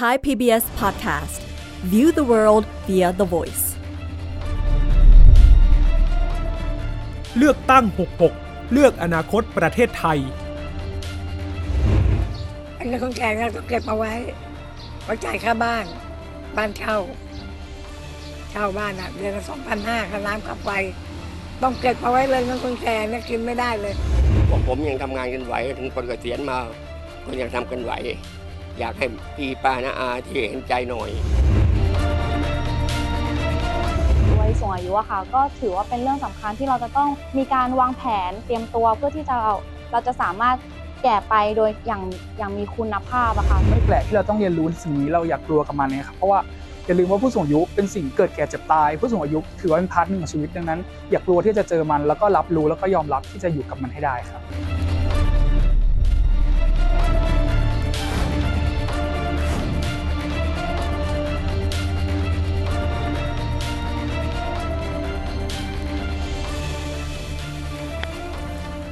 Thai PBS Podcast View the world via the voice เลือกตั้ง 66 เลือกอนาคตประเทศไทยอันนี้ของแกเราต้องเก็บเอาไว้ไว้จ่ายค่าบ้าน บ้านเช่า เช่าบ้านอะเดือนละสองพันห้าค่าน้ำค่าไฟต้องเก็บเอาไว้เลยนะคุณแกเนี่ยกินไม่ได้เลยพวกผมยังทำงานกันไหวถึงคนเกษียณมา ก็ยังทำกันไหว อยากให้พี่ป้าน้าอาที่เห็นใจหน่อยวัยสูงอายุอะค่ะ ก็ถือว่าเป็นเรื่องสำคัญที่เราจะต้องมีการวางแผนเตรียมตัวเพื่อที่จะเราเราจะสามารถแก่ไปโดยอย่างอย่างมีคุณภาพอะค่ะไม่แปลกที่เราต้องเรียนรู้สิ่งนี้เราอย่ากลัวกับมันเนี่ยครับเพราะว่าอย่าลืมว่าผู้สูงอายุเป็นสิ่งเกิดแก่เจ็บตาย ผู้สูงอายุถือว่าเป็น part หนึ่งของชีวิตดังนั้น อย่ากลัวที่จะเจอมันแล้วก็รับรู้แล้วก็ยอมรับที่จะอยู่กับมันให้ได้ครับ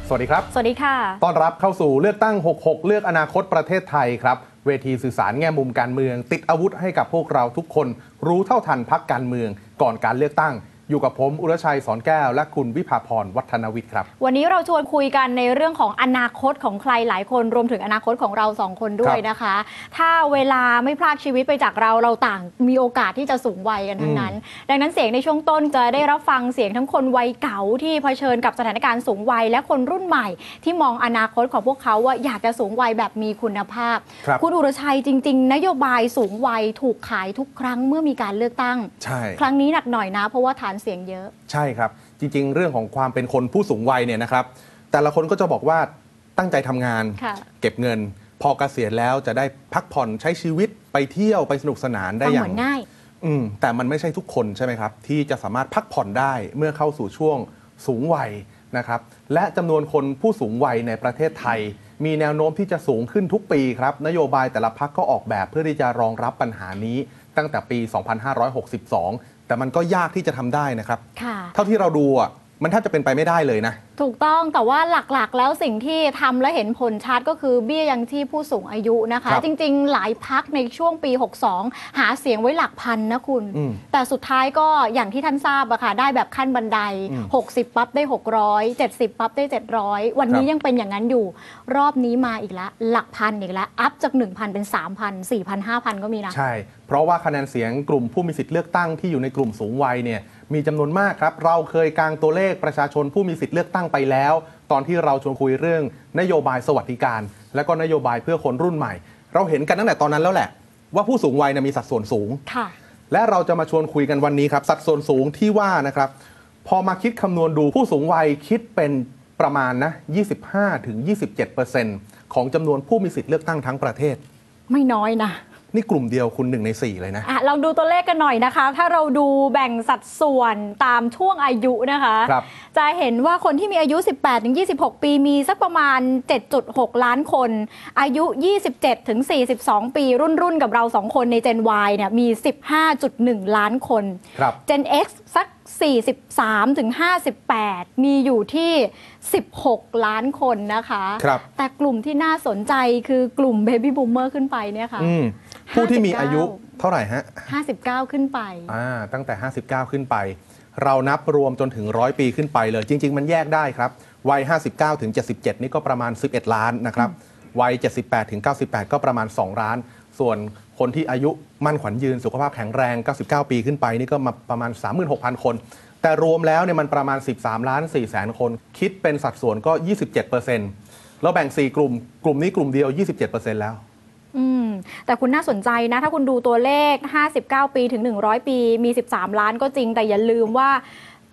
สวัสดีครับ สวัสดีค่ะ ต้อนรับเข้าสู่เลือกตั้ง 66 เลือกอนาคตประเทศไทยครับ เวทีสื่อสารแง่มุมการเมือง ติดอาวุธให้กับพวกเราทุกคน รู้เท่าทันพักการเมือง ก่อนการเลือกตั้ง อยู่กับผม อุรชัยสอนแก้ว และคุณวิภาพรวัฒนวิทย์ครับ วันนี้เราชวนคุยกันในเรื่องของอนาคตของใครหลายคนรวมถึงอนาคตของเราสองคนด้วยนะคะ ถ้าเวลาไม่พลากชีวิตไปจากเราเราต่างมีโอกาสที่จะสูงวัยกันทั้งนั้น ดังนั้นเสียงในช่วงต้นจะได้รับฟังเสียงทั้งคนวัยเก่าที่เผชิญกับสถานการณ์สูงวัย และคนรุ่นใหม่ ที่มองอนาคตของพวกเขาว่าอยากจะสูงวัยแบบมีคุณภาพครับณอุรชัยจริง ๆ นโยบายสูงวัยถูกขายทุกครั้งเมื่อมีการเลือกตั้งใช่ครั้งนี้หนักหน่อยนะ เพราะว่าฐานเสียงเยอะ ใช่ครับ จริง ๆ เรื่องของความเป็นคนผู้สูงวัยเนี่ยนะครับ แต่ละคนก็จะบอกว่าตั้งใจทำงานค่ะเก็บเงิน พอเกษียณแล้วจะได้พักผ่อนใช้ชีวิตไปเที่ยวไปสนุกสนานได้ฟังอเหย่ามืงอนง่ายอืมแต่มันไม่ใช่ทุกคนใช่ไหมครับ ที่จะสามารถพักผ่อนได้เมื่อเข้าสู่ช่วงสูงวัยนะครับ และจำนวนคนผู้สูงวัยในประเทศไทย มีแนวโน้มที่จะสูงขึ้นทุกปีครับ นโยบายแต่ละพักก็ออกแบบเพื่อที่จะรองรับปัญหานี้ตั้งแต่ปี 2562 แต่มันก็ยากที่จะทำได้นะครับค่ะเท่าที่เราดูอะมันแทบจะเป็นไปไม่ได้เลยนะถูกต้องแต่ว่าหลักๆ แล้วสิ่งที่ทำและเห็นผลชัดก็คือเบี้ยยังชีพผู้สูงอายุนะคะ ครับจริงๆ หลายพักในช่วงปี 62 หาเสียงไว้หลักพันนะคุณ อืมแต่สุดท้ายก็อย่างที่ท่านทราบอะค่ะ ได้แบบขั้นบันได อืม60 ปั๊บได้ 600 70 ปั๊บได้ 700 วันนี้ครับ ยังเป็นอย่างนั้นอยู่ รอบนี้มาอีกแล้วหลักพันอีกแล้วอัพจาก 1,000 เป็น 3,000 4,000 5,000 ก็มีนะ ใช่ เพราะว่าคะแนนเสียงกลุ่มผู้มีสิทธิ์เลือกตั้งที่อยู่ในกลุ่มสูงวัยเนี่ยมีจำนวนมากครับ เราเคยกางตัวเลขประชาชนผู้มีสิทธิ์เลือกตั้งไปแล้ว ตอนที่เราชวนคุยเรื่องนโยบายสวัสดิการ และก็นโยบายเพื่อคนรุ่นใหม่ เราเห็นกันตั้งแต่ตอนนั้นแล้วแหละ ว่าผู้สูงวัยเนยมีสัดส่วนสูงค่ะและเราจะมาชวนคุยกันวันนี้ครับสัดส่วนสูงที่ว่านะครับพอมาคิดคำนวณดูผู้สูงวัยคิดเป็นประมาณนะ 25-27%ของจำนวนผู้มีสิทธิ์เลือกตั้งทั้งประเทศ ไม่น้อยนะ นี่กลุ่มเดียวคุณหนึ่งในสี่เลยนะอะลองดูตัวเลขกันหน่อยนะคะ ถ้าเราดูแบ่งสัดส่วนตามช่วงอายุนะคะ ครับ จะเห็นว่าคนที่มีอายุ 18-26 ปีมีสักประมาณ 7.6 ล้านคน อายุ 27-42 ปีรุ่นรุ่นๆกับเรา 2 คนใน Gen Y เนี่ยมี 15.1 ล้านคน ครับ Gen X สัก43ถึง58 มีอยู่ที่ 16 ล้านคนนะคะครับแต่กลุ่มที่น่าสนใจคือกลุ่ม Baby Boomer ขึ้นไปเนี่ยค่ะอืมผู้ที่มีอายุ59เท่าไหร่ฮะ 59 ขึ้นไปอ่าตั้งแต่ 59 ขึ้นไป เรานับรวมจนถึง 100 ปีขึ้นไปเลย จริง ๆ มันแยกได้ครับ วัย 59ถึง77 นี่ก็ประมาณ 11 ล้านนะครับ วัย 78ถึง98 ก็ประมาณ 2 ล้าน ส่วน คนที่อายุมั่นขวัญยืนสุขภาพแข็งแรง 99 ปีขึ้นไปนี่ก็มาประมาณ 36,000 คน แต่รวมแล้วเนี่ยมันประมาณ 13 ล้าน4แสนคน คิดเป็นสัดส่วนก็ 27%แล้วแบ่ง 4 กลุ่ม กลุ่มนี้กลุ่มเดียว 27%แล้วอืมแต่คุณน่าสนใจนะ ถ้าคุณดูตัวเลข 59 ปีถึง 100 ปี มี 13 ล้านก็จริง แต่อย่าลืมว่า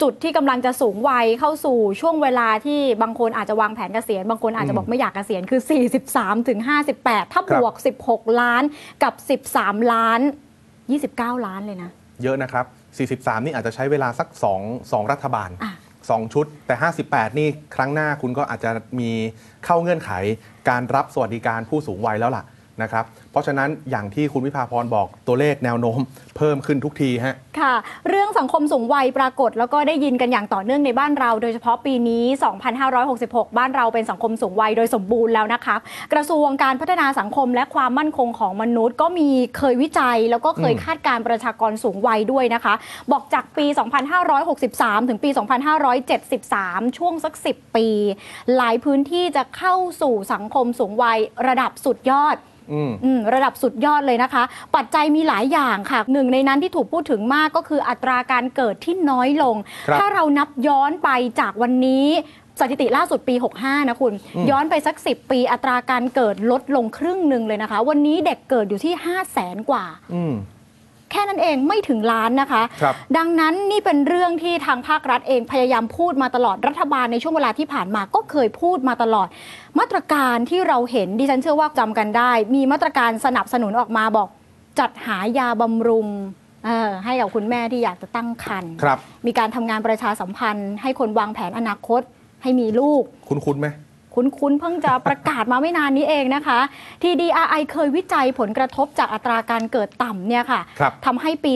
จุดที่กำลังจะสูงวัยเข้าสู่ช่วงเวลาที่บางคนอาจจะวางแผนเกษียณ บางคนอาจจะบอกไม่อยากเกษียณคือ 43ถึง58 ถ้าครับบวก 16 ล้านกับ 13 ล้าน 29 ล้านเลยนะ เยอะนะครับ 43 นี่อาจจะใช้เวลาสัก 2 2 รัฐบาลอะ2ชุด แต่ 58 นี่ครั้งหน้าคุณก็อาจจะมีเข้าเงื่อนไขการรับสวัสดิการผู้สูงวัยแล้วล่ะนะครับเพราะฉะนั้นอย่างที่คุณวิภาพรบอกตัวเลขแนวโน้มเพิ่มขึ้นทุกทีฮะค่ะ เรื่องสังคมสูงวัยปรากฏ แล้วก็ได้ยินกันอย่างต่อเนื่องในบ้านเรา โดยเฉพาะปีนี้ 2566 บ้านเราเป็นสังคมสูงวัยโดยสมบูรณ์แล้วนะคะ กระทรวงการพัฒนาสังคมและความมั่นคงของมนุษย์ ก็มีเคยวิจัย แล้วก็เคยอืมคาดการณ์ประชากรสูงวัยด้วยนะคะ บอกจากปี 2563 ถึงปี 2573 ช่วงสัก 10 ปี หลายพื้นที่จะเข้าสู่สังคมสูงวัยระดับสุดยอดอืมอืมระดับสุดยอดเลยนะคะ ปัจจัยมีหลายอย่างค่ะหนึ่งในนั้นที่ถูกพูดถึงมากก็คืออัตราการเกิดที่น้อยลงครับถ้าเรานับย้อนไปจากวันนี้สถิติล่าสุดปี 65 นะคุณอืมย้อนไปสัก 10 ปีอัตราการเกิดลดลงครึ่งหนึ่งเลยนะคะ วันนี้เด็กเกิดอยู่ที่ 5 0 0แสนกว่าอืม แค่นั้นเองไม่ถึงล้านนะคะครับดังนั้นนี่เป็นเรื่องที่ทางภาครัฐเองพยายามพูดมาตลอดรัฐบาลในช่วงเวลาที่ผ่านมาก็เคยพูดมาตลอด มาตรการที่เราเห็นดิฉันเชื่อว่าจำกันได้ มีมาตรการสนับสนุนออกมาบอกจัดหายาบำรุงเออให้กับคุณแม่ที่อยากจะตั้งครรภ์ครับมีการทำงานประชาสัมพันธ์ ให้คนวางแผนอนาคต ให้มีลูก คุณคุณไหม คุ้นๆ เพิ่งจะประกาศมาไม่นานนี้เองนะคะ TDRI เคยวิจัยผลกระทบจากอัตราการเกิดต่ำเนี่ยค่ะครับทำให้ปี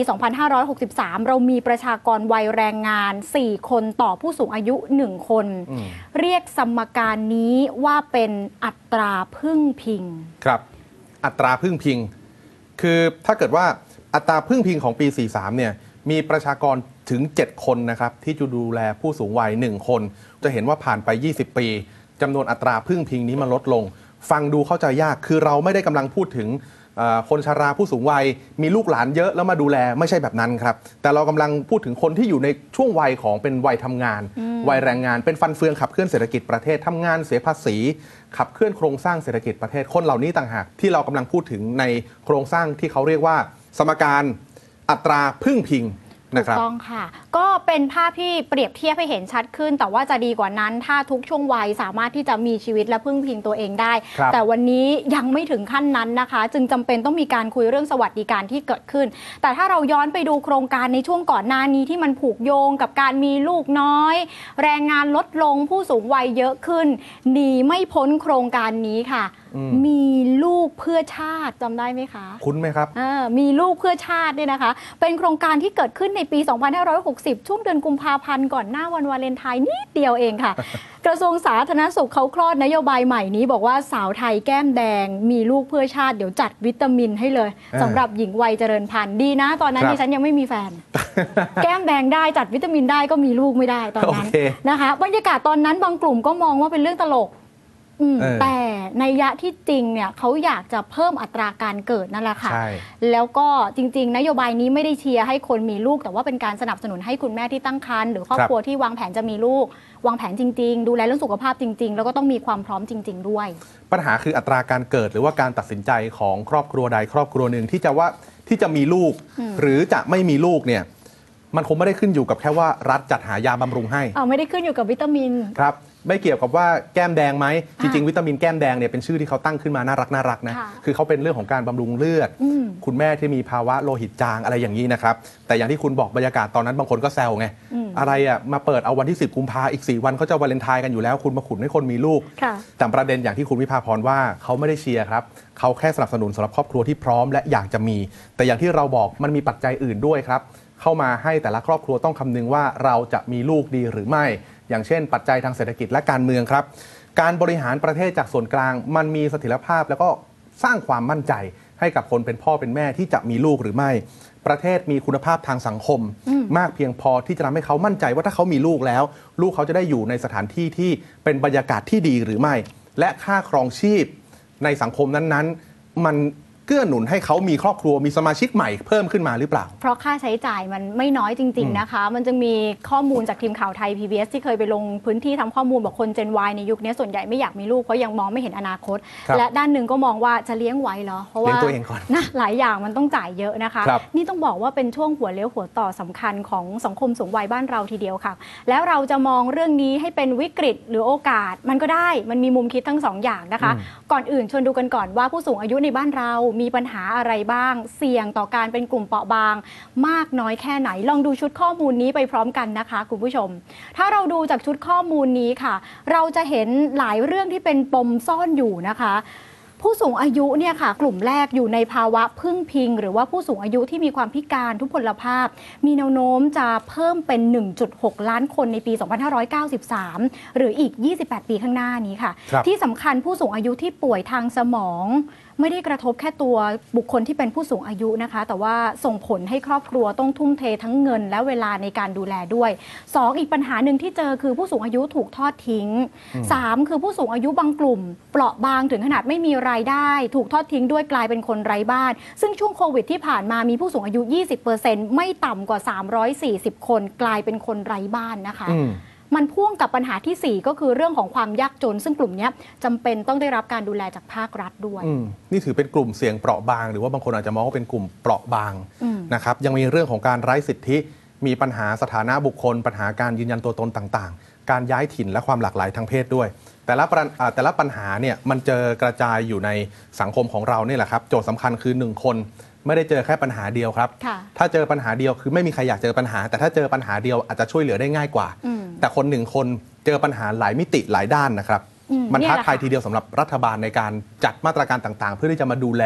2563 เรามีประชากรวัยแรงงาน 4 คนต่อผู้สูงอายุ 1 คน อืม เรียกสมการนี้ว่าเป็นอัตราพึ่งพิง ครับ อัตราพึ่งพิง คือถ้าเกิดว่าอัตราพึ่งพิงของปี 43 เนี่ย มีประชากรถึง 7 คนนะครับ ที่จะดูแลผู้สูงวัย 1 คน จะเห็นว่าผ่านไป 20 ปี จำนวนอัตราพึ่งพิงนี้มันลดลง ฟังดูเข้าใจยากคือเราไม่ได้กำลังพูดถึงเอ่อคนชราผู้สูงวัยมีลูกหลานเยอะแล้วมาดูแลไม่ใช่แบบนั้นครับ แต่เรากำลังพูดถึงคนที่อยู่ในช่วงวัยของเป็นวัยทำงาน วัยแรงงานเป็นฟันเฟืองขับเคลื่อนเศรษฐกิจประเทศทำงานเสียภาษี ขับเคลื่อนโครงสร้างเศรษฐกิจประเทศคนเหล่านี้ต่างหากที่เรากำลังพูดถึงในโครงสร้างที่เขาเรียกว่า สมการอัตราพึ่งพิงถู นะกครับต้องค่ะ ก็เป็นภาพที่เปรียบเทียบให้เห็นชัดขึ้น แต่ว่าจะดีกว่านั้น ถ้าทุกช่วงวัยสามารถที่จะมีชีวิตและพึ่งพิงตัวเองได้ครับแต่วันนี้ยังไม่ถึงขั้นนั้นนะคะ จึงจำเป็นต้องมีการคุยเรื่องสวัสดิการที่เกิดขึ้น แต่ถ้าเราย้อนไปดูโครงการในช่วงก่อนหน้านี้ที่มันผูกโยงกับการมีลูกน้อย แรงงานลดลงผู้สูงวัยเยอะขึ้นหนีไม่พ้นโครงการนี้ค่ะอื มมีลูกเพื่อชาติจำได้ไหมคะคุ้นไหมครับอ่ามีลูกเพื่อชาติเนี่ยนะคะ เป็นโครงการที่เกิดขึ้นในปี 2560 ช่วงเดือนกุมภาพันธ์ก่อนหน้าวันวาเลนไทน์นิดเดียวเองค่ะ กระทรวงสาธารณสุขเขาคลอดนโยบายใหม่นี้ บอกว่าสาวไทยแก้มแดง มีลูกเพื่อชาติเดี๋ยวจัดวิตามินให้เลยอ่าสำหรับหญิงวัยเจริญพันธุ์ดีนะ ตอนนั้นครับดิฉันยังไม่มีแฟน แก้มแดงได้จัดวิตามินได้ก็มีลูกไม่ได้ตอนนั้นโอเคนะคะ บรรยากาศตอนนั้นบางกลุ่มก็มองว่าเป็นเรื่องตลกอืมเออ แต่ในยะที่จริงเนี่ยเขาอยากจะเพิ่มอัตราการเกิดนั่นแหละค่ะ ใช่ แล้วก็จริง ๆ นโยบายนี้ไม่ได้เชียร์ให้คนมีลูก แต่ว่าเป็นการสนับสนุนให้คุณแม่ที่ตั้งครรภ์หรือครอบครับ ครัวที่วางแผนจะมีลูก วางแผนจริง ๆ ดูแลเรื่องสุขภาพจริง ๆ แล้วก็ต้องมีความพร้อมจริง ๆ ด้วย ปัญหาคืออัตราการเกิดหรือว่าการตัดสินใจของครอบครัวใดครอบครัวหนึ่งที่จะว่าที่จะมีลูก หรือจะไม่มีลูกเนี่ยมันคงไม่ได้ขึ้นอยู่กับแค่ว่ารัฐจัดหายาบำรุงให้ เอาไม่ได้ขึ้นอยู่กับวิตามิน ครับ ไม่เกี่ยวกับว่าแก้มแดงไหมจริงๆ วิตามินแก้มแดงเนี่ยเป็นชื่อที่เขาตั้งขึ้นมาน่ารักน่ารักนะค่ะคือเขาเป็นเรื่องของการบำรุงเลือดอืมคุณแม่ที่มีภาวะโลหิตจางอะไรอย่างนี้นะครับ แต่อย่างที่คุณบอกบรรยากาศตอนนั้นบางคนก็แซวไงอืมอะไรอะมาเปิดเอาวันที่ 10 กุมภาอีก 4 วันเขาจะวาเลนไทน์กันอยู่แล้วคุณมาขุนให้คนมีลูกค่ะแต่ประเด็นอย่างที่คุณวิภาพรว่าเขาไม่ได้เชียร์ครับเขาแค่สนับสนุนสำหรับครอบครัวที่พร้อมและอยากจะมี แต่อย่างที่เราบอกมันมีปัจจัยอื่นด้วยครับเข้ามาให้แต่ละครอบครัวต้องคำนึงว่าเราจะมีลูกดีหรือไม่ อย่างเช่น ปัจจัยทางเศรษฐกิจและการเมืองครับ การบริหารประเทศจากส่วนกลาง มันมีเสถียรภาพแล้วก็สร้างความมั่นใจให้กับคนเป็นพ่อเป็นแม่ที่จะมีลูกหรือไม่ ประเทศมีคุณภาพทางสังคม มากเพียงพอที่จะทำให้เขามั่นใจว่าถ้าเขามีลูกแล้ว ลูกเขาจะได้อยู่ในสถานที่ที่เป็นบรรยากาศที่ดีหรือไม่ และค่าครองชีพในสังคมนั้นๆ มัน เกื้อหนุนให้เขามีครอบครัวมีสมาชิกใหม่เพิ่มขึ้นมาหรือเปล่า เพราะค่าใช้จ่ายมันไม่น้อยจริง ๆ นะคะ มันจะมีข้อมูลจากทีมข่าวไทย PBS ที่เคยไปลงพื้นที่ทำข้อมูลบอกคน Gen Y ในยุคนี้ส่วนใหญ่ไม่อยากมีลูกเพราะยังมองไม่เห็นอนาคตครับและด้านหนึ่งก็มองว่าจะเลี้ยงไหวเหรอเพราะว่าเลี้ยงตัวเองก่อนนะหลายอย่างมันต้องจ่ายเยอะนะคะครับนี่ต้องบอกว่าเป็นช่วงหัวเลี้ยวหัวต่อสำคัญของสังคมสูงวัยบ้านเราทีเดียวค่ะ แล้วเราจะมองเรื่องนี้ให้เป็นวิกฤตหรือโอกาสมันก็ได้มันมีมุมคิดทั้งสองอย่างนะคะอืมก่อนอื่นชวนดูกันก่อนว่าผู้สูงอายุในบ้านเรามีปัญหาอะไรบ้าง เสี่ยงต่อการเป็นกลุ่มเปราะบาง มากน้อยแค่ไหน ลองดูชุดข้อมูลนี้ไปพร้อมกันนะคะคุณผู้ชม ถ้าเราดูจากชุดข้อมูลนี้ค่ะ เราจะเห็นหลายเรื่องที่เป็นปมซ่อนอยู่นะคะผู้สูงอายุเนี่ยค่ะ กลุ่มแรกอยู่ในภาวะพึ่งพิง หรือว่าผู้สูงอายุที่มีความพิการทุพพลภาพ มีแนวโน้มจะเพิ่มเป็น 1.6 ล้านคนในปี 2593 หรืออีก 28 ปีข้างหน้านี้ค่ะครับที่สำคัญผู้สูงอายุที่ป่วยทางสมอง ไม่ได้กระทบแค่ตัวบุคคลที่เป็นผู้สูงอายุนะคะ แต่ว่าส่งผลให้ครอบครัวต้องทุ่มเททั้งเงิน และเวลาในการดูแลด้วย 2 อีกปัญหาหนึ่งที่เจอคือผู้สูงอายุถูกทอดทิ้ง 3 คือผู้สูงอายุบางกลุ่ม เปราะบางถึงขนาดไม่มีรายได้ ถูกทอดทิ้งด้วยกลายเป็นคนไร้บ้าน ซึ่งช่วงโควิดที่ผ่านมามีผู้สูงอายุ 20%ไม่ต่ำกว่า 340 คนกลายเป็นคนไร้บ้านนะคะอื มมันพ่วงกับปัญหาทีสี่ 4 ก็คือเรื่องของความยากจน ซึ่งกลุ่มเนี้ยจำเป็นต้องได้รับการดูแลจากภาครัฐด้วย อืมนี่ถือเป็นกลุ่มเสี่ยงเปราะบาง หรือว่าบางคนอาจจะมองว่าเป็นกลุ่มเปราะบางอืม นะครับยังมีเรื่องของการไร้สิทธิ มีปัญหาสถานะบุคคล ปัญหาการยืนยันตัวตนต่างๆ การย้ายถิ่นและความหลากหลายทางเพศด้วย แต่ละปัญอ่าแต่ละปัญหาเนี่ยมันเจอกระจายอยู่ในสังคมของเราเนี่ยแหละครับโจทย์สำคัญคือ 1 คน ไม่ได้เจอแค่ปัญหาเดียวครับค่ะถ้าเจอปัญหาเดียวคือไม่มีใครอยากเจอปัญหา แต่ถ้าเจอปัญหาเดียวอาจจะช่วยเหลือได้ง่ายกว่าอืมแต่คนหนึ่งคนเจอปัญหาหลายมิติหลายด้านนะครับอืมมันเนี่ยท้าแหละทายค่ะทีเดียวสำหรับรัฐบาลในการจัดมาตรการต่างๆ เพื่อที่จะมาดูแล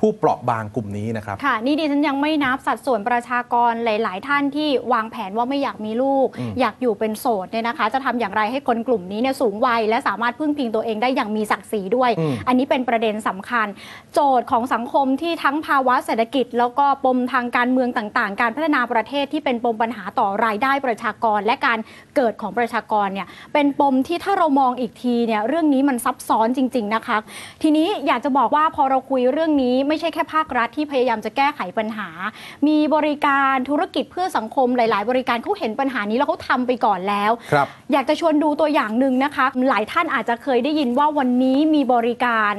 ผู้เปราะบางกลุ่มนี้นะครับค่ะ นี่ดิฉันยังไม่นับสัดส่วนประชากรหลาย ๆ ท่านที่วางแผนว่าไม่อยากมีลูกอืมอยากอยู่เป็นโสดเนี่ยนะคะ จะทำอย่างไรให้คนกลุ่มนี้เนี่ยสูงวัย และสามารถพึ่งพิงตัวเองได้อย่างมีศักดิ์ศรีด้วยอืมอันนี้เป็นประเด็นสำคัญ โจทย์ของสังคมที่ทั้งภาวะเศรษฐกิจ แล้วก็ปมทางการเมืองต่าง ๆ การพัฒนาประเทศที่เป็นปมปัญหาต่อรายได้ประชากรและการเกิดของประชากรเนี่ยเป็นปมที่ถ้าเรามองอีกทีเนี่ยเรื่องนี้มันซับซ้อนจริง ๆ นะคะ ทีนี้อยากจะบอกว่าพอเราคุยเรื่องนี้ไม่ใช่แค่ภาครัฐที่พยายามจะแก้ไขปัญหา มีบริการธุรกิจเพื่อสังคมหลาย ๆ บริการเขาเห็นปัญหานี้แล้วเขาทำไปก่อนแล้วครับอยากจะชวนดูตัวอย่างหนึ่งนะคะ หลายท่านอาจจะเคยได้ยินว่าวันนี้มีบริการ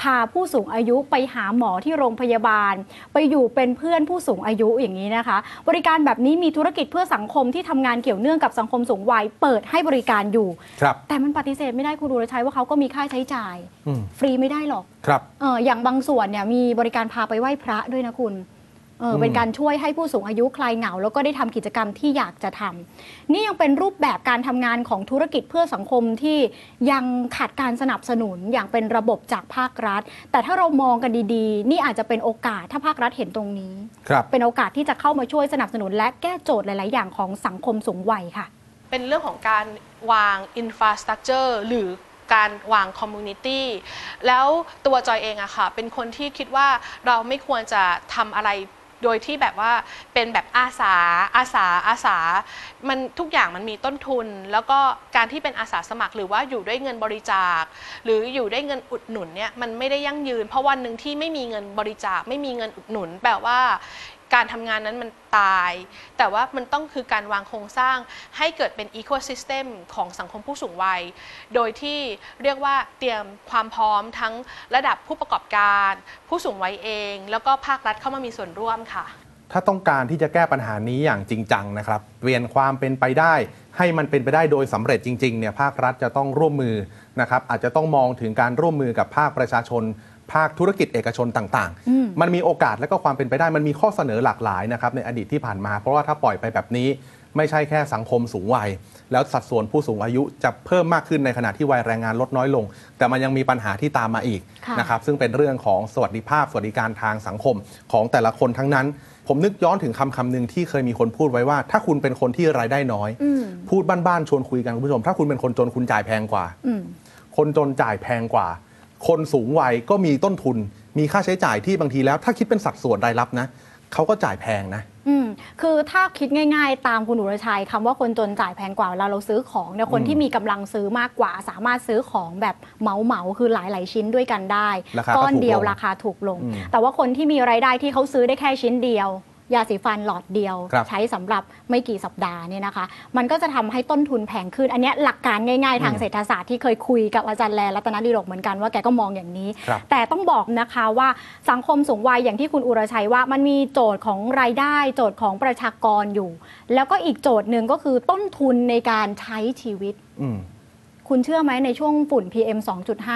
พาผู้สูงอายุไปหาหมอที่โรงพยาบาล ไปอยู่เป็นเพื่อนผู้สูงอายุอย่างนี้นะคะ บริการแบบนี้มีธุรกิจเพื่อสังคมที่ทำงานเกี่ยวเนื่องกับสังคมสูงวัยเปิดให้บริการอยู่ครับแต่มันปฏิเสธไม่ได้คุณดูรชัยว่าเขาก็มีค่าใช้จ่ายอืมฟรีไม่ได้หรอกครับเอออย่างบางส่วนเนี่ยมีบริการพาไปไหว้พระด้วยนะคุณ เอออืมเป็นการช่วยให้ผู้สูงอายุคลายเหงา แล้วก็ได้ทำกิจกรรมที่อยากจะทำนี่ยังเป็นรูปแบบการทำงานของธุรกิจเพื่อสังคมที่ยังขาดการสนับสนุนอย่างเป็นระบบจากภาครัฐ แต่ถ้าเรามองกันดีๆ นี่อาจจะเป็นโอกาสถ้าภาครัฐเห็นตรงนี้ครับเป็นโอกาสที่จะเข้ามาช่วยสนับสนุน และแก้โจทย์หลาย ๆ อย่างของสังคมสูงวัยค่ะ เป็นเรื่องของการวาง infrastructure หรือการวาง community แล้วตัวจอยเองอะค่ะ เป็นคนที่คิดว่าเราไม่ควรจะทำอะไร โดยที่แบบว่าเป็นแบบอาสาอาสาอาสา มันทุกอย่างมันมีต้นทุน แล้วก็การที่เป็นอาสาสมัครหรือว่าอยู่ด้วยเงินบริจาค หรืออยู่ด้วยเงินอุดหนุนเนี่ยมันไม่ได้ยั่งยืน เพราะวันหนึ่งที่ไม่มีเงินบริจาคไม่มีเงินอุดหนุนแปลว่า การทำงานนั้นมันตาย แต่ว่ามันต้องคือการวางโครงสร้างให้เกิดเป็นอีโค y ิสเต็มของสังคมผู้สูงวัย โดยที่เรียกว่าเตรียมความพร้อมทั้งระดับผู้ประกอบการ ผู้สูงวัยเอง แล้วก็ภาครัฐเข้ามามีส่วนร่วมค่ะ ถ้าต้องการที่จะแก้ปัญหานี้อย่างจริงจังนะครับเปลี่ยนความเป็นไปได้ ให้มันเป็นไปได้โดยสำเร็จจริงๆเนี่ยภาครัฐจะต้องร่วมมือนะครับอาจจะต้องมองถึงการร่วมมือกับภาคประชาชน ภาคธุรกิจเอกชนต่างอืมๆมันมีโอกาสและก็ความเป็นไปได้ มันมีข้อเสนอหลากหลายนะครับในอดีตที่ผ่านมา เพราะว่าถ้าปล่อยไปแบบนี้ ไม่ใช่แค่สังคมสูงวัย แล้วสัดส่วนผู้สูงอายุจะเพิ่มมากขึ้นในขณะที่วัยแรงงานลดน้อยลง แต่มันยังมีปัญหาที่ตามมาอีกค่ะนะครับซึ่งเป็นเรื่องของสวัสดิภาพสวัสดิการทางสังคมของแต่ละคนทั้งนั้นผมนึกย้อนถึงคำคำหนึ่งที่เคยมีคนพูดไว้ว่า ถ้าคุณเป็นคนที่รายได้น้อยอืมพูดบ้านๆชวนคุยกันคุณผู้ชม ถ้าคุณเป็นคนจนคุณจ่ายแพงกว่าอืมคนจนจ่ายแพงกว่า คนสูงวัยก็มีต้นทุน มีค่าใช้จ่ายที่บางทีแล้ว ถ้าคิดเป็นสัดส่วนรายรับนะเขาก็จ่ายแพงนะอืมคือถ้าคิดง่ายๆ ตามคุณอุรชัยคำว่าคนจนจ่ายแพงกว่าเวลาเราซื้อของเนี่ยคนอืมที่มีกำลังซื้อมากกว่า สามารถซื้อของแบบเหมาเหมาๆคือหลายๆชิ้นด้วยกันได้ราคาก็ก้อนเดียวถูกลงราคาถูกลงอืมแต่ว่าคนที่มีรายได้ที่เขาซื้อได้แค่ชิ้นเดียว ยาสีฟันหลอดเดียว ครับใช้สำหรับไม่กี่สัปดาห์เนี่ยนะคะ มันก็จะทำให้ต้นทุนแพงขึ้น อันเนี้ยหลักการง่ายๆ ทางอืมเศรษฐศาสตร์ที่เคยคุยกับอาจารย์แลรัตนดิโรกเหมือนกันว่าแกก็มองอย่างนี้ ครับ แต่ต้องบอกนะคะว่าสังคมสูงวัยอย่างที่คุณอุรชัยว่ามันมีโจทย์ของรายได้ โจทย์ของประชากรอยู่ แล้วก็อีกโจทย์หนึ่งก็คือต้นทุนในการใช้ชีวิต อืมคุณเชื่อไหมในช่วงฝุ่น PM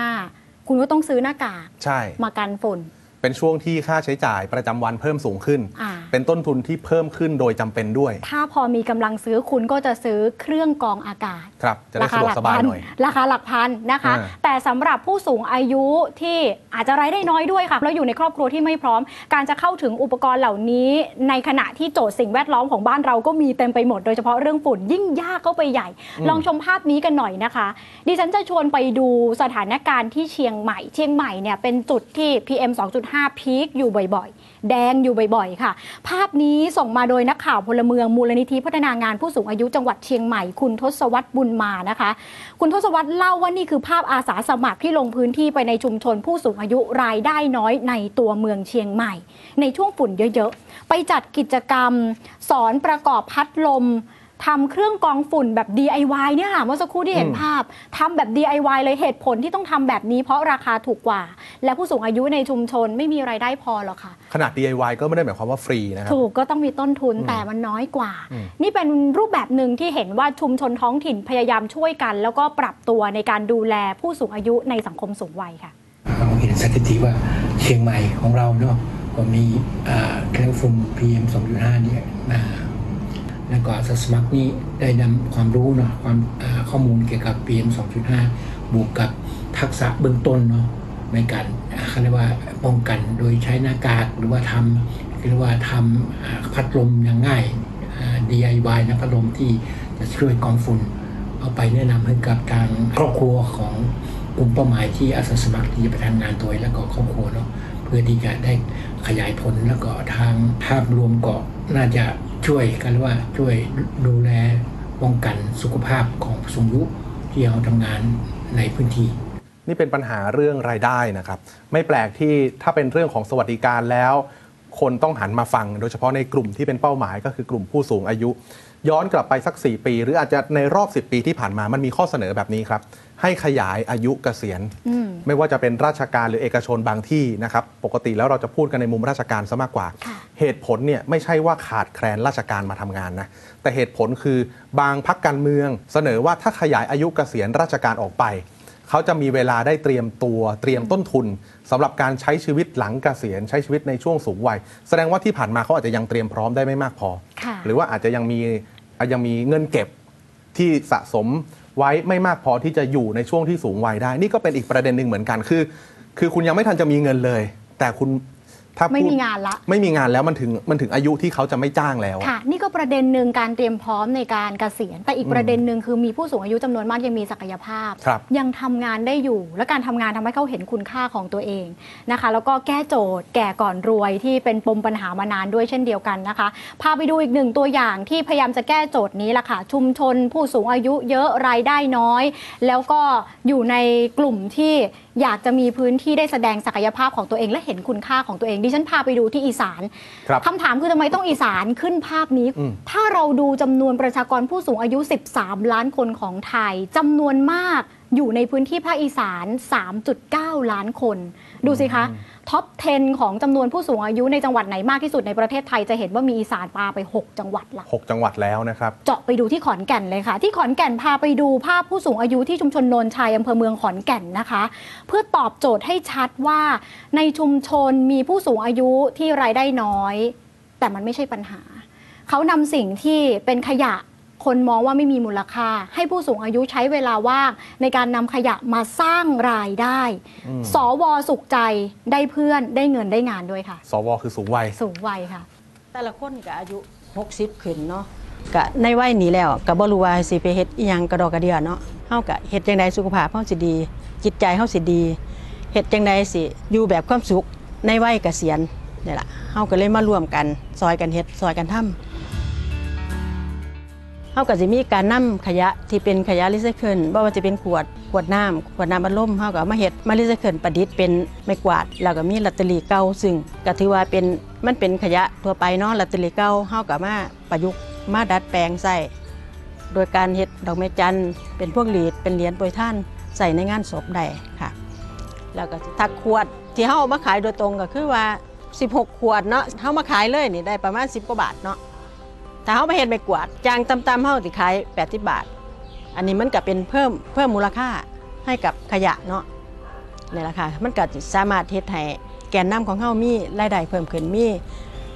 2.5 คุณก็ต้องซื้อหน้ากาก ใช่ มากันฝุ่น เป็นช่วงที่ค่าใช้จ่ายประจำวันเพิ่มสูงขึ้นอ่าเป็นต้นทุนที่เพิ่มขึ้นโดยจำเป็นด้วย ถ้าพอมีกำลังซื้อคุณก็จะซื้อเครื่องกรองอากาศ ครับ จะได้สะดวกสบายหน่อย ราคาหลักพันนะคะอ่าแต่สำหรับผู้สูงอายุที่อาจจะรายได้น้อยด้วยค่ะ แล้วอยู่ในครอบครัวที่ไม่พร้อม การจะเข้าถึงอุปกรณ์เหล่านี้ในขณะที่โจทย์สิ่งแวดล้อมของบ้านเราก็มีเต็มไปหมด โดยเฉพาะเรื่องฝุ่นยิ่งยากเข้าไปใหญ่ ลองชมภาพนี้กันหน่อยนะคะ ดิฉันจะชวนไปดูสถานการณ์ที่เชียงใหม่ เชียงใหม่เนี่ยเป็นจุดที่ PM 2.5 5 พีคอยู่บ่อยๆ แดงอยู่บ่อยๆ ค่ะ ภาพนี้ส่งมาโดยนักข่าวพลเมืองมูลนิธิพัฒนางานผู้สูงอายุจังหวัดเชียงใหม่ คุณทศวรรษบุญมานะคะ คุณทศวรรษเล่าว่านี่คือภาพอาสาสมัครที่ลงพื้นที่ไปในชุมชนผู้สูงอายุรายได้น้อยในตัวเมืองเชียงใหม่ ในช่วงฝุ่นเยอะๆ ไปจัดกิจกรรม สอนประกอบพัดลม ทำเครื่องกรองฝุ่นแบบ DIY เนี่ยค่ะเมื่อสักครู่ที่เห็นอืมภาพทำแบบ DIY เลยเหตุผลที่ต้องทำแบบนี้ เพราะราคาถูกกว่า และผู้สูงอายุในชุมชนไม่มีไรายได้พอหรอกค่ะ ขนาด DIY ก็ไม่ได้หมายความว่าฟรีนะครับถูกก็ต้องมีต้นทุนอืมแต่มันน้อยกว่าอืมนี่เป็นรูปแบบหนึ่งที่เห็นว่าชุมชนท้องถิ่นพยายามช่วยกัน แล้วก็ปรับตัวในการดูแลผู้สูงอายุในสังคมสูงวัยค่ะเราเห็นสถิติว่าเชียงใหม่ของเราเนาะก็มีอ่าเครื่องฝุ่น PM 2.5เนี่ยมา แล้วก็อาสาสมัครนี่ได้นำความรู้เนาะความข้อมูลเกี่ยวกับ PM 2.5 บวกกับทักษะเบื้องต้นเนาะในการเขาเรียกว่าป้องกันโดยใช้หน้ากากหรือว่าทำเรียกว่าทำพัดลมอย่างง่าย DIY นะพัดลมที่จะช่วยกองฝุ่น เอาไปแนะนำให้กับทางครอบครัวของกลุ่มเป้าหมายที่อาสาสมัครที่จะไปทำงานตัวแล้วก็ครอบครัวเนาะเพื่อที่จะได้ขยายผลแล้วก็ทางภาพรวมก็น่าจะ ช่วยกันว่าช่วยดูแลป้องกันสุขภาพของผู้สูงอายุที่เราทำงานในพื้นที่นี่เป็นปัญหาเรื่องรายได้นะครับ ไม่แปลกที่ถ้าเป็นเรื่องของสวัสดิการแล้ว คนต้องหันมาฟัง โดยเฉพาะในกลุ่มที่เป็นเป้าหมายก็คือกลุ่มผู้สูงอายุ ย้อนกลับไปสัก 4 ปี หรืออาจจะในรอบ 10 ปีที่ผ่านมามันมีข้อเสนอแบบนี้ครับ ให้ขยายอายุเกษียณอืมไม่ว่าจะเป็นราชการหรือเอกชนบางที่นะครับปกติแล้วเราจะพูดกันในมุมราชการซะมากกว่าค่ะเหตุผลเนี่ยไม่ใช่ว่าขาดแคลนราชการมาทำงานนะแต่เหตุผลคือบางพักการเมือง เสนอว่าถ้าขยายอายุเกษียณราชการออกไป เขาจะมีเวลาได้เตรียมตัวเตรียมต้นทุนสำหรับการใช้ชีวิตหลังเกษียณใช้ชีวิตในช่วงสูงวัย แสดงว่าที่ผ่านมาเขาอาจจะยังเตรียมพร้อมได้ไม่มากพอค่ะหรือว่าอาจจะยังมียังมีเงินเก็บที่สะสมไว้ไม่มากพอที่จะอยู่ในช่วงที่สูงวัยได้ นี่ก็เป็นอีกประเด็นหนึ่งเหมือนกันคือ คือคุณยังไม่ทันจะมีเงินเลย แต่คุณ ถ้าไม่พูดมีงานละ ไม่มีงานแล้วมันถึงมันถึงอายุที่เขาจะไม่จ้างแล้ว ค่ะ นี่ก็ประเด็นหนึ่งการเตรียมพร้อมในการเกษียณ แต่อีกประเด็นหนึ่งคือมีผู้สูงอายุจำนวนมากยังมีศักยภาพ ครับ ยังทำงานได้อยู่ และการทำงานทำให้เขาเห็นคุณค่าของตัวเองนะคะ แล้วก็แก้โจทย์แก่ก่อนรวยที่เป็นปมปัญหามานานด้วยเช่นเดียวกันนะคะ พาไปดูอีกหนึ่งตัวอย่างที่พยายามจะแก้โจทย์นี้ละค่ะ ชุมชนผู้สูงอายุเยอะรายได้น้อย แล้วก็อยู่ในกลุ่มที่ อยากจะมีพื้นที่ได้แสดงศักยภาพของตัวเองและเห็นคุณค่าของตัวเองดิฉันพาไปดูที่อีสานครับคำถามคือทำไมต้องอีสานขึ้นภาพนี้อืมถ้าเราดูจำนวนประชากรผู้สูงอายุ 13 ล้านคนของไทยจำนวนมากอยู่ในพื้นที่ภาคอีสาน 3.9 ล้านคน ดูสิคะ ท็อป 10 ของจำนวนผู้สูงอายุในจังหวัดไหนมากที่สุดในประเทศไทยจะเห็นว่ามีอีสานปาไป 6 จังหวัดละหกจังหวัดแล้วนะครับ เจาะไปดูที่ขอนแก่นเลยค่ะ ที่ขอนแก่นพาไปดูภาพผู้สูงอายุที่ชุมชนโนนชัยอำเภอเมืองขอนแก่นนะคะ เพื่อตอบโจทย์ให้ชัดว่า ในชุมชนมีผู้สูงอายุที่รายได้น้อย แต่มันไม่ใช่ปัญหา เขานำสิ่งที่เป็นขยะ คนมองว่าไม่มีมูลค่า ให้ผู้สูงอายุใช้เวลาว่างในการนำขยะมาสร้างรายได้อืมสวสุขใจได้เพื่อนได้เงินได้งานด้วยค่ะ สวคือสูงวัย สูงวัยค่ะ แต่ละคนก็อายุ 60 ขึ้นเนาะก็ในวัยนี้แล้วก็บ่รู้ว่าสิไปเฮ็ดอีหยังกระดอกกระเดียเนาะเฮาก็เฮ็ดจังไดสุขภาพเฮาสิดี จิตใจเฮาสิดีเฮ็ดจังไดสิอยู่แบบความสุขในวัยเกษียณนี่ล่ะเฮาก็เลยมาร่วมกันซอยกันเฮ็ดซอยกันทำ เฮาก็สิมีการนำขยะที่เป็นขยะรีไซเคิลบ่ว่าจะเป็นขวดขวดน้ำขวดน้ำอัดลมเฮาก็เอามาเฮ็ดมารีไซเคิลประดิษฐ์เป็นไม้กวาด แล้วก็มีลอตเตอรี่เก่าซึ่งก็ถือว่าเป็นมันเป็นขยะทั่วไปเนาะลอตเตอรี่เก่าเฮาก็มาประยุกต์มาดัดแปลงใส่โดยการเฮ็ดดอกไม้จันทร์เป็นพวงหลีดเป็นเหรียญโปรยท่านใส่ในงานศพได้ค่ะ แล้วก็ถ้าขวดที่เฮาเอามาขายโดยตรงก็คือว่า 16 ขวดเนาะเฮามาขายเลยนี่ได้ประมาณ 10กว่าบาทเนาะ ถ้าเขามาเห็นไม่กวาดจางตำๆเขาติขาย80บาท อันนี้มันก็เป็นเพิ่มเพิ่มมูลค่าให้กับขยะเนาะนี่แหละค่ะมันก็สิสามารถเฮ็ดให้แกนน้ำของเขามีรายได้เพิ่มขึ้นมี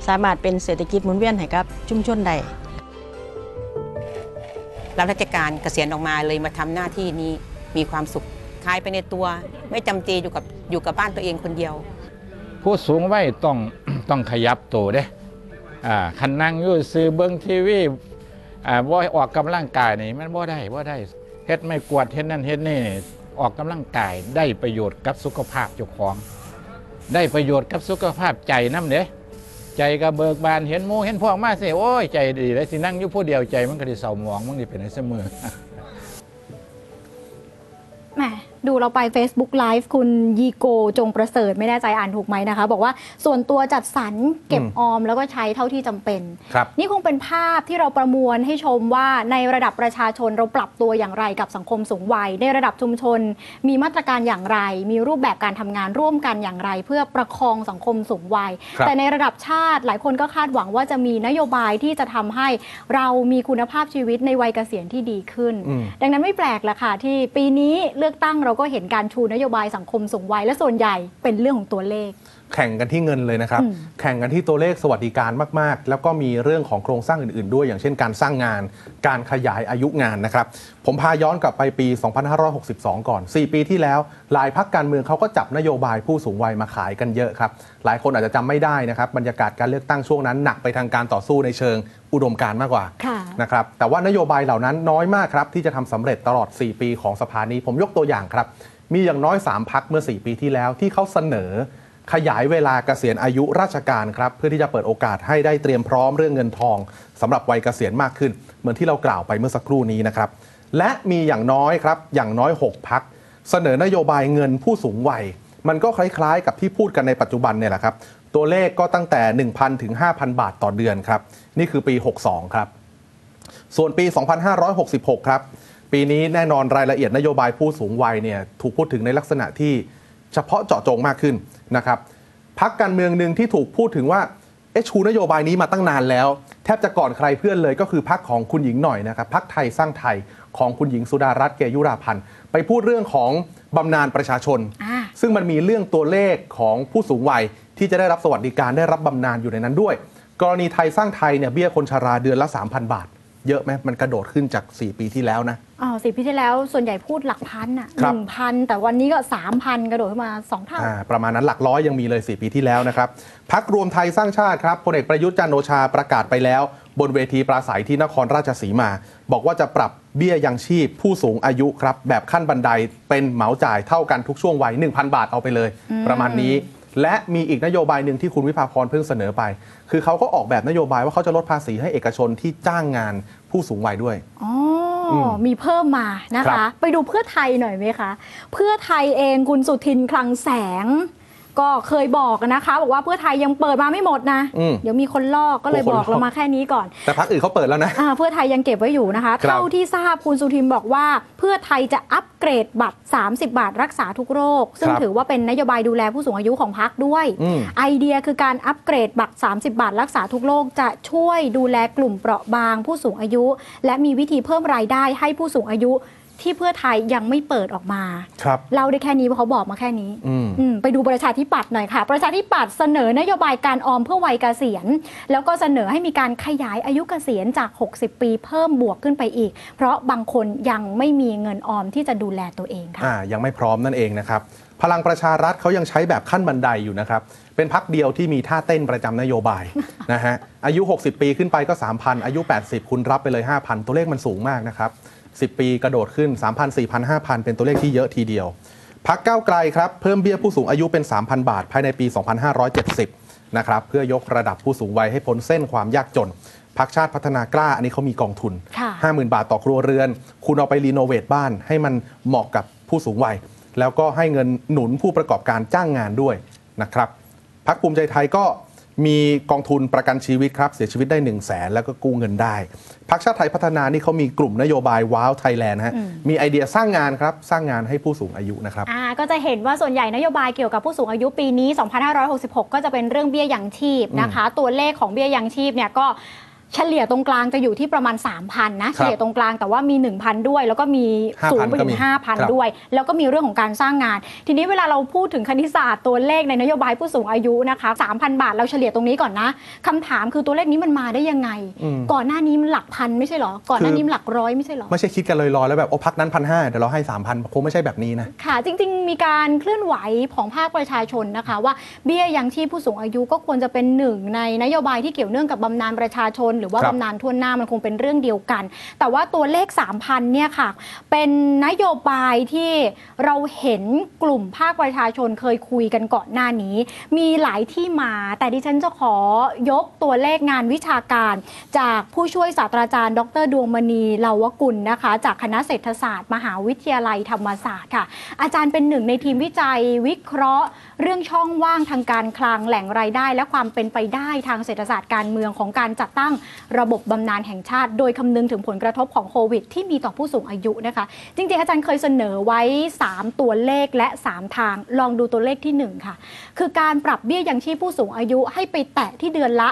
สามารถเป็นเศรษฐกิจหมุนเวียนให้กับชุมชนได้รับราชการเกษียณออกมาเลยมาทำหน้าที่นี้มีความสุขคลายไปในตัว ไม่จำเจอยู่กับอยู่กับบ้านตัวเองคนเดียว ผู้สูงวัยต้องต้องขยับตัวเด้อ่า คันนั่งอยู่ซื้อเบิ้งทีวีอ่าบ่ออกกำลังกายนี่มันบ่ได้บ่ได้เฮ็ดไม่กวดเฮ็ดนั่นเฮ็ดนี่ออกกำลังกายได้ประโยชน์กับสุขภาพเจ้าของ ได้ประโยชน์กับสุขภาพใจน้ำเด้ใจก็เบิกบานเห็นหมูเห็นพวกมาสิโอ้ยใจดีเลยสินั่งอยู่ผู้เดียวใจมันก็ได้เศร้าหมองมันก็เป็นเสมอแหม ดูเราไป Facebook Live คุณยีโกจงประเสริฐไม่แน่ใจอ่านถูกไหมนะคะ บอกว่าส่วนตัวจัดสรรเก็บอืมออมแล้วก็ใช้เท่าที่จำเป็นครับนี่คงเป็นภาพที่เราประมวลให้ชมว่าในระดับประชาชนเราปรับตัวอย่างไรกับสังคมสูงวัย ในระดับชุมชน มีมาตรการอย่างไร มีรูปแบบการทำงานร่วมกันอย่างไร เพื่อประคองสังคมสูงวัยครับแต่ในระดับชาติหลายคนก็คาดหวังว่าจะมีนโยบายที่จะทำให้เรามีคุณภาพชีวิตในวัยเกษียณที่ดีขึ้นอืมดังนั้นไม่แปลกละค่ะที่ปีนี้เลือกตั้งเราก็เห็นการชูนโยบายสังคมสูงวัยและส่วนใหญ่เป็นเรื่องของตัวเลข แข่งกันที่เงินเลยนะครับอืมแข่งกันที่ตัวเลขสวัสดิการมากๆ แล้วก็มีเรื่องของโครงสร้างอื่นๆด้วย อย่างเช่นการสร้างงาน การขยายอายุงานนะครับ ผมพาย้อนกลับไปปี 2562 ก่อน 4 ปีที่แล้ว หลายพักการเมืองเขาก็จับนโยบายผู้สูงวัยมาขายกันเยอะครับ หลายคนอาจจะจำไม่ได้นะครับบรรยากาศการเลือกตั้งช่วงนั้นหนักไปทางการต่อสู้ในเชิง อุดมการณ์มากกว่าค่ะนะครับแต่ว่านโยบายเหล่านั้นน้อยมากครับที่จะทำสำเร็จตลอด 4 ปีของสภานี้ ผมยกตัวอย่างครับ มีอย่างน้อย 3พักเมื่อ 4 ปีที่แล้วที่เขาเสนอขยายเวลาเกษียณอายุราชการครับเพื่อที่จะเปิดโอกาสให้ได้เตรียมพร้อมเรื่องเงินทองสำหรับวัยเกษียณมากขึ้น เหมือนที่เรากล่าวไปเมื่อสักครู่นี้นะครับและมีอย่างน้อยครับอย่างน้อย 6 พัก เสนอนโยบายเงินผู้สูงวัย มันก็คล้ายๆ กับที่พูดกันในปัจจุบันเนี่ยแหละครับ ตัวเลขก็ตั้งแต่ 1,000 ถึง 5,000 บาทต่อเดือนครับ นี่คือปี 62 ครับ ส่วนปี 2566 ครับ ปีนี้แน่นอนรายละเอียดนโยบายผู้สูงวัยเนี่ยถูกพูดถึงในลักษณะที่เฉพาะเจาะจงมากขึ้นนะครับพักการเมืองหนึ่งที่ถูกพูดถึงว่าเอะชูนโยบายนี้มาตั้งนานแล้ว แทบจะก่อนใครเพื่อนเลยก็คือพักของคุณหญิงหน่อยนะครับพักไทยสร้างไทยของคุณหญิงสุดารัตน์เกยุราพันธ์ไปพูดเรื่องของบำนาญประชาชนอ่าซึ่งมันมีเรื่องตัวเลขของผู้สูงวัย ที่จะได้รับสวัสดิการได้รับบำนาญอยู่ในนั้นด้วย กรณีไทยสร้างไทยเนี่ยเบี้ยคนชราเดือนละ 3,000 บาท เยอะไหมมันกระโดดขึ้นจาก 4 ปีที่แล้วนะ อ๋อสิปีที่แล้วส่วนใหญ่พูดหลักพันอะคหรับ นึ่งพันแต่วันนี้ก็สามพันกระโดดขึ้นมาสองเท่า อ่าประมาณนั้นหลักร้อยยังมีเลย 4 ปีที่แล้วนะครับพักรวมไทยสร้างชาติครับพลเอกประยุทธ์จันทร์โอชาประกาศไปแล้ว บนเวทีปราศัยที่นครราชสีมา บอกว่าจะปรับเบี้ยยังชีพผู้สูงอายุครับ แบบขั้นบันไดเป็นเหมาจ่ายเท่ากันทุกช่วงวัย 1,000 บาทเอาไปเลยอืมประมาณนี้ และมีอีกนโยบายหนึ่งที่คุณวิภาพรเพิ่งเสนอไป คือเขาก็ออกแบบนโยบายว่าเขาจะลดภาษีให้เอกชนที่จ้างงานผู้สูงวัยด้วยอ๋ออมมีเพิ่มมานะครัคะบไปดูเพื่อไทยหน่อยไหมคะ เพื่อไทยเองคุณสุทินคลังแสง ก็เคยบอกนะคะ บอกว่าเพื่อไทยยังเปิดมาไม่หมดนะ อืมเดี๋ยวมีคนลอกก็เลยโอ้คนบอกลอกเรามาแค่นี้ก่อน แต่พักอื่นเขาเปิดแล้วนะ อ่าเพื่อไทยยังเก็บไว้อยู่นะคะ ครับ เท่าที่ทราบคุณสุทินบอกว่า เพื่อไทยจะอัปเกรดบัตร 30 บาทรักษาทุกโรค ซึ่งครับถือว่าเป็นนโยบายดูแลผู้สูงอายุของพักด้วย อืม ไอเดียคือการอัปเกรดบัตร 30 บาท รักษาทุกโรคจะช่วยดูแลกลุ่มเปราะบางผู้สูงอายุ และมีวิธีเพิ่มรายได้ให้ผู้สูงอายุ ที่เพื่อไทยยังไม่เปิดออกมา ครับ เล่าได้แค่นี้เพราะเขาบอกมาแค่นี้อืม อืมไปดูประชาธิปัตย์หน่อยค่ะ ประชาธิปัตย์เสนอนโยบายการออมเพื่อวัยเกษียณ แล้วก็เสนอให้มีการขยายอายุเกษียณจาก 60 ปีเพิ่มบวกขึ้นไปอีก เพราะบางคนยังไม่มีเงินออมที่จะดูแลตัวเองค่ะ อ่ายังไม่พร้อมนั่นเองนะครับ พลังประชารัฐเขายังใช้แบบขั้นบันไดอยู่นะครับ เป็นพักเดียวที่มีท่าเต้นประจำนโยบาย นะฮะ อายุ 60 ปีขึ้นไปก็ 3,000 อายุ 80 คุณรับไปเลย 5,000 ตัวเลขมันสูงมากนะครับ 10 ปีกระโดดขึ้น 3,000 4,000 5,000 เป็นตัวเลขที่เยอะทีเดียว พักก้าวไกลครับ เพิ่มเบี้ยผู้สูงอายุเป็น 3,000 บาท ภายในปี 2570 นะครับ เพื่อยกระดับผู้สูงวัยให้พ้นเส้นความยากจนพักชาติพัฒนากล้า อันนี้เขามีกองทุนค่ะ50,000 บาทต่อครัวเรือน คุณเอาไปรีโนเวทบ้านให้มันเหมาะกับผู้สูงวัย แล้วก็ให้เงินหนุนผู้ประกอบการจ้างงานด้วยนะครับพักภูมิใจไทยก็ มีกองทุนประกันชีวิตครับ เสียชีวิตได้1 0 0 0 0แสนแล้วก็กู้เงินได้พักชาติไทยพัฒนานี่เขามีกลุ่มนโยบายว้าวไทยแลนด์ฮะอืมมีไอเดียสร้างงานครับ สร้างงานให้ผู้สูงอายุนะครับอ่าก็จะเห็นว่าส่วนใหญ่นโยบายเกี่ยวกับผู้สูงอายุปีนี้ 2566 ก็จะเป็นเรื่องเบี้ยยังชีพนะคะ ตัวเลขของเบี้ยยังชีพเนี่ยก็ เฉลี่ยตรงกลางจะอยู่ที่ประมาณ 3,000นะเฉลี่ยตรงกลางแต่ว่ามี 1,000 ด้วย แล้วก็มีสูงไปถึง5,000 ด้วย แล้วก็มีเรื่องของการสร้างงาน ทีนี้เวลาเราพูดถึงคณิตศาสตร์ตัวเลขในนโยบายผู้สูงอายุนะคะ3,000 บาทเราเฉลี่ยตรงนี้ก่อนนะคำถามคือตัวเลขนี้มันมาได้ยังไงอืมก่อนหน้านี้มันหลักพันไม่ใช่เหรอก่อนหน้านี้มันหลักร้อยไม่ใช่เหรอไม่ใช่คิดกันลอยๆแล้วแบบโอ้พักนั้นพันห้าเดี๋ยวเราให้สามพันคงไม่ใช่แบบนี้นะค่ะ จริง ๆ มีการเคลื่อนไหวของภาคประชาชนนะคะว่าเบี้ยยังชีพผู้สูงอายุก็ควรจะเป็นหนึ่งในนโยบายที่เกี่ยวเนื่องกับบำนาญประชาชนหรือว่าครับบำนาญทั่วหน้ามันคงเป็นเรื่องเดียวกัน แต่ว่าตัวเลข 3,000เนี่ยค่ะ เป็นนโยบายที่เราเห็นกลุ่มภาคประชาชนเคยคุยกันก่อนหน้านี้ มีหลายที่มาแต่ดิฉันจะขอยกตัวเลขงานวิชาการ จากผู้ช่วยศาสตราจารย์ ดร ดวงมณีเลาวกุลนะคะ จากคณะเศรษฐศาสตร์ มหาวิทยาลัยธรรมศาสตร์ค่ะ อาจารย์เป็นหนึ่งในทีมวิจัยวิเคราะห์ เรื่องช่องว่างทางการคลังแหล่งรายได้ และความเป็นไปได้ทางเศรษฐศาสตร์การเมืองของการจัดตั้งระบบบำนาญแห่งชาติ โดยคำนึงถึงผลกระทบของโควิด ที่มีต่อผู้สูงอายุนะคะ จริงๆ อาจารย์เคยเสนอไว้ 3 ตัวเลขและ 3 ทาง ลองดูตัวเลขที่ 1 ค่ะ คือการปรับเบี้ยยังชีพผู้สูงอายุให้ไปแตะที่เดือนละ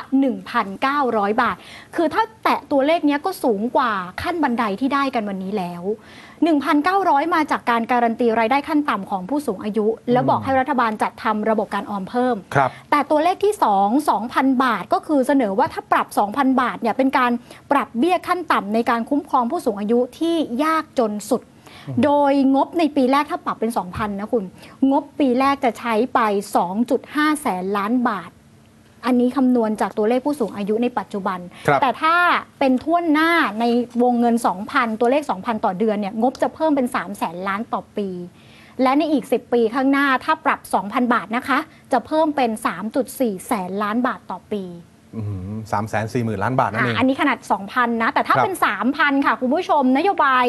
1,900 บาท คือถ้าแตะตัวเลขนี้ก็สูงกว่าขั้นบันไดที่ได้กันวันนี้แล้ว 1,900 มาจากการการันตีรายได้ขั้นต่ำของผู้สูงอายุ แล้วบอกให้รัฐบาลจัดทำระบบการออมเพิ่ม ครับแต่ตัวเลขที่ 2 2,000 บาทก็คือเสนอว่าถ้าปรับ 2,000 บาทเนี่ยเป็นการปรับเบี้ยขั้นต่ำในการคุ้มครองผู้สูงอายุที่ยากจนสุด โดยงบในปีแรกถ้าปรับเป็น 2,000 นะคุณ งบปีแรกจะใช้ไป 2.5 แสนล้านบาท อันนี้คำนวณจากตัวเลขผู้สูงอายุในปัจจุบัน ครับแต่ถ้าเป็นท่วนหน้าในวงเงิน 2,000 ตัวเลข 2,000 ต่อเดือนเนี่ยงบจะเพิ่มเป็น3แสนล้านต่อปี และในอีก 10 ปีข้างหน้าถ้าปรับ 2,000 บาทนะคะ จะเพิ่มเป็น 3.4 แสนล้านบาทต่อปี สามแสนสี่หมื่นล้านบาทนั่นอะเองอันนี้ขนาด 2,000 นะ แต่ถ้าครับเป็น 3,000 ค่ะ คุณผู้ชม นโยบาย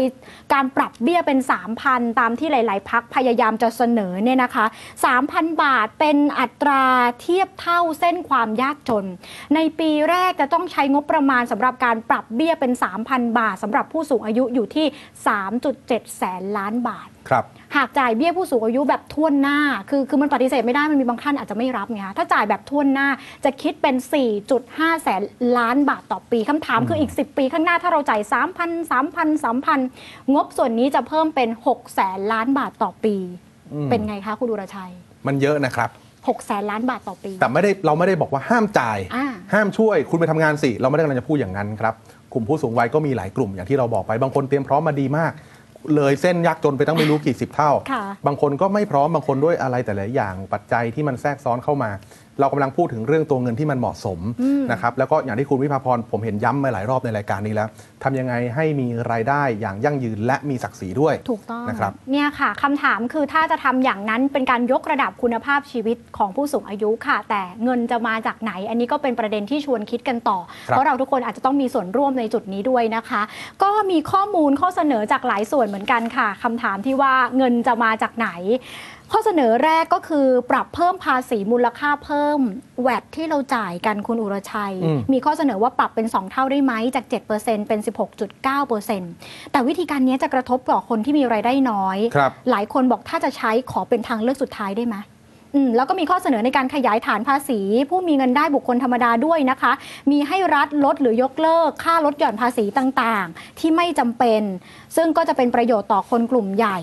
การปรับเบี้ยเป็น 3,000 ตามที่หลาย ๆ พักพยายามจะเสนอเนี่ยนะคะ 3,000 บาทเป็นอัตราเทียบเท่าเส้นความยากจน ในปีแรกจะต้องใช้งบประมาณสำหรับการปรับเบี้ยเป็น 3,000 บาทสำหรับผู้สูงอายุอยู่ที่ 3.7 แสนล้านบาท ครับหากจ่ายเบี้ยผู้สูงอายุแบบท่วนหน้า คือคือมันปฏิเสธไม่ได้มันมีบางท่านอาจจะไม่รับไงคะถ้าจ่ายแบบท่วนหน้าจะคิดเป็น 4.5 แสนล้านบาทต่อปีคำถามคืออีก 10 ปีข้างหน้าถ้าเราจ่าย 3,000 3,000 3,000 งบส่วนนี้จะเพิ่มเป็น 6 แสนล้านบาทต่อปีอืมเป็นไงคะคุณดุรชัย มันเยอะนะครับ6แสนล้านบาทต่อปี แต่ไม่ได้เราไม่ได้บอกว่าห้ามจ่ายอ่าห้ามช่วยคุณไปทำงานสิ เราไม่ได้กำลังจะพูดอย่างนั้นครับกลุ่มผู้สูงวัยก็มีหลายกลุ่มอย่างที่เราบอกไปบางคนเตรียมพร้อมมาดีมาก เลยเส้นยากจนไปตั้งไม่รู้กี่สิบเท่าค่ะบางคนก็ไม่พร้อมบางคนด้วยอะไรแต่ละอย่างปัจจัยที่มันแทรกซ้อนเข้ามา เรากำลังพูดถึงเรื่องตัวเงินที่มันเหมาะสมอืมนะครับแล้วก็อย่างที่คุณวิภาพรผมเห็นย้ำมาหลายรอบในรายการนี้แล้วทำยังไงให้มีรายได้อย่างยั่งยืนและมีศักดิ์ศรีด้วยถูกต้องนะครับเนี่ยค่ะคำถามคือถ้าจะทำอย่างนั้นเป็นการยกระดับคุณภาพชีวิตของผู้สูงอายุค่ะ แต่เงินจะมาจากไหน อันนี้ก็เป็นประเด็นที่ชวนคิดกันต่อครับเพราะเราทุกคนอาจจะต้องมีส่วนร่วมในจุดนี้ด้วยนะคะ ก็มีข้อมูลข้อเสนอจากหลายส่วนเหมือนกันค่ะคำถามที่ว่าเงินจะมาจากไหน ข้อเสนอแรกก็คือปรับเพิ่มภาษีมูลค่าเพิ่มแวดที่เราจ่ายกันคุณอุรชัยอืมมีข้อเสนอว่าปรับเป็น 2 เท่าได้ไหมจาก 7%เป็น 16.9%แต่วิธีการนี้จะกระทบต่อคนที่มีรายได้น้อยครับหลายคนบอกถ้าจะใช้ขอเป็นทางเลือกสุดท้ายได้ไหมอืมแล้วก็มีข้อเสนอในการขยายฐานภาษี ผู้มีเงินได้บุคคลธรรมดาด้วยนะคะ มีให้รัฐลดหรือยกเลิก ค่าลดหย่อนภาษีต่างๆ ที่ไม่จำเป็น ซึ่งก็จะเป็นประโยชน์ต่อคนกลุ่มใหญ่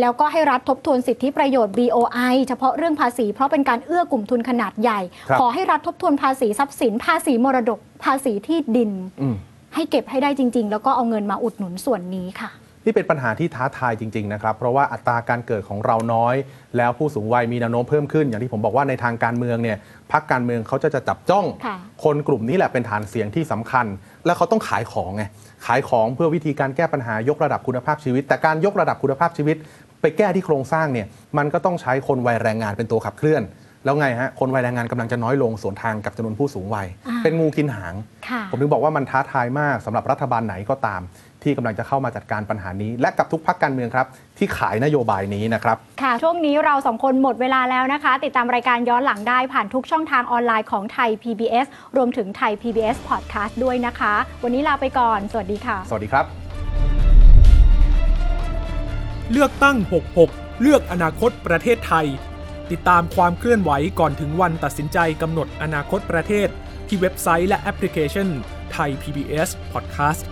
แล้วก็ให้รัฐทบทวนสิทธิประโยชน์ BOI เฉพาะเรื่องภาษี เพราะเป็นการเอื้อกลุ่มทุนขนาดใหญ่ครับขอให้รัฐทบทวนภาษีทรัพย์สิน ภาษีมรดก ภาษีที่ดินอืมให้เก็บให้ได้จริง ๆ แล้วก็เอาเงินมาอุดหนุนส่วนนี้ค่ะ นี่เป็นปัญหาที่ท้าทายจริงๆนะครับ เพราะว่าอัตราการเกิดของเราน้อย แล้วผู้สูงวัยมีแนวโน้มเพิ่มขึ้น อย่างที่ผมบอกว่าในทางการเมืองเนี่ยพักการเมืองเขาจะจะจับจ้องค่ะคนกลุ่มนี้แหละเป็นฐานเสียงที่สำคัญ แล้วเขาต้องขายของไงขายของเพื่อวิธีการแก้ปัญหายกระดับคุณภาพชีวิต แต่การยกระดับคุณภาพชีวิต ไปแก้ที่โครงสร้างเนี่ยมันก็ต้องใช้คนวัยแรงงานเป็นตัวขับเคลื่อนแล้วไงฮะ คนวัยแรงงานกำลังจะน้อยลงสวนทางกับจำนวนผู้สูงวัยอ่าเป็นงูกินหางค่ะผมถึงบอกว่ามันท้าทายมากสำหรับรัฐบาลไหนก็ตาม ที่กำลังจะเข้ามาจัดการปัญหานี้ และกับทุกพักการเมืองครับ ที่ขายนโยบายนี้นะครับ ค่ะช่วงนี้เราสองคนหมดเวลาแล้วนะคะ ติดตามรายการย้อนหลังได้ผ่านทุกช่องทางออนไลน์ของไทย PBS รวมถึงไทย PBS Podcast ด้วยนะคะ วันนี้ลาไปก่อน สวัสดีค่ะ สวัสดีครับ เลือกตั้ง 66 เลือกอนาคตประเทศไทย ติดตามความเคลื่อนไหวก่อนถึงวันตัดสินใจกำหนดอนาคตประเทศ ที่เว็บไซต์และแอปพลิเคชันไทย PBS Podcast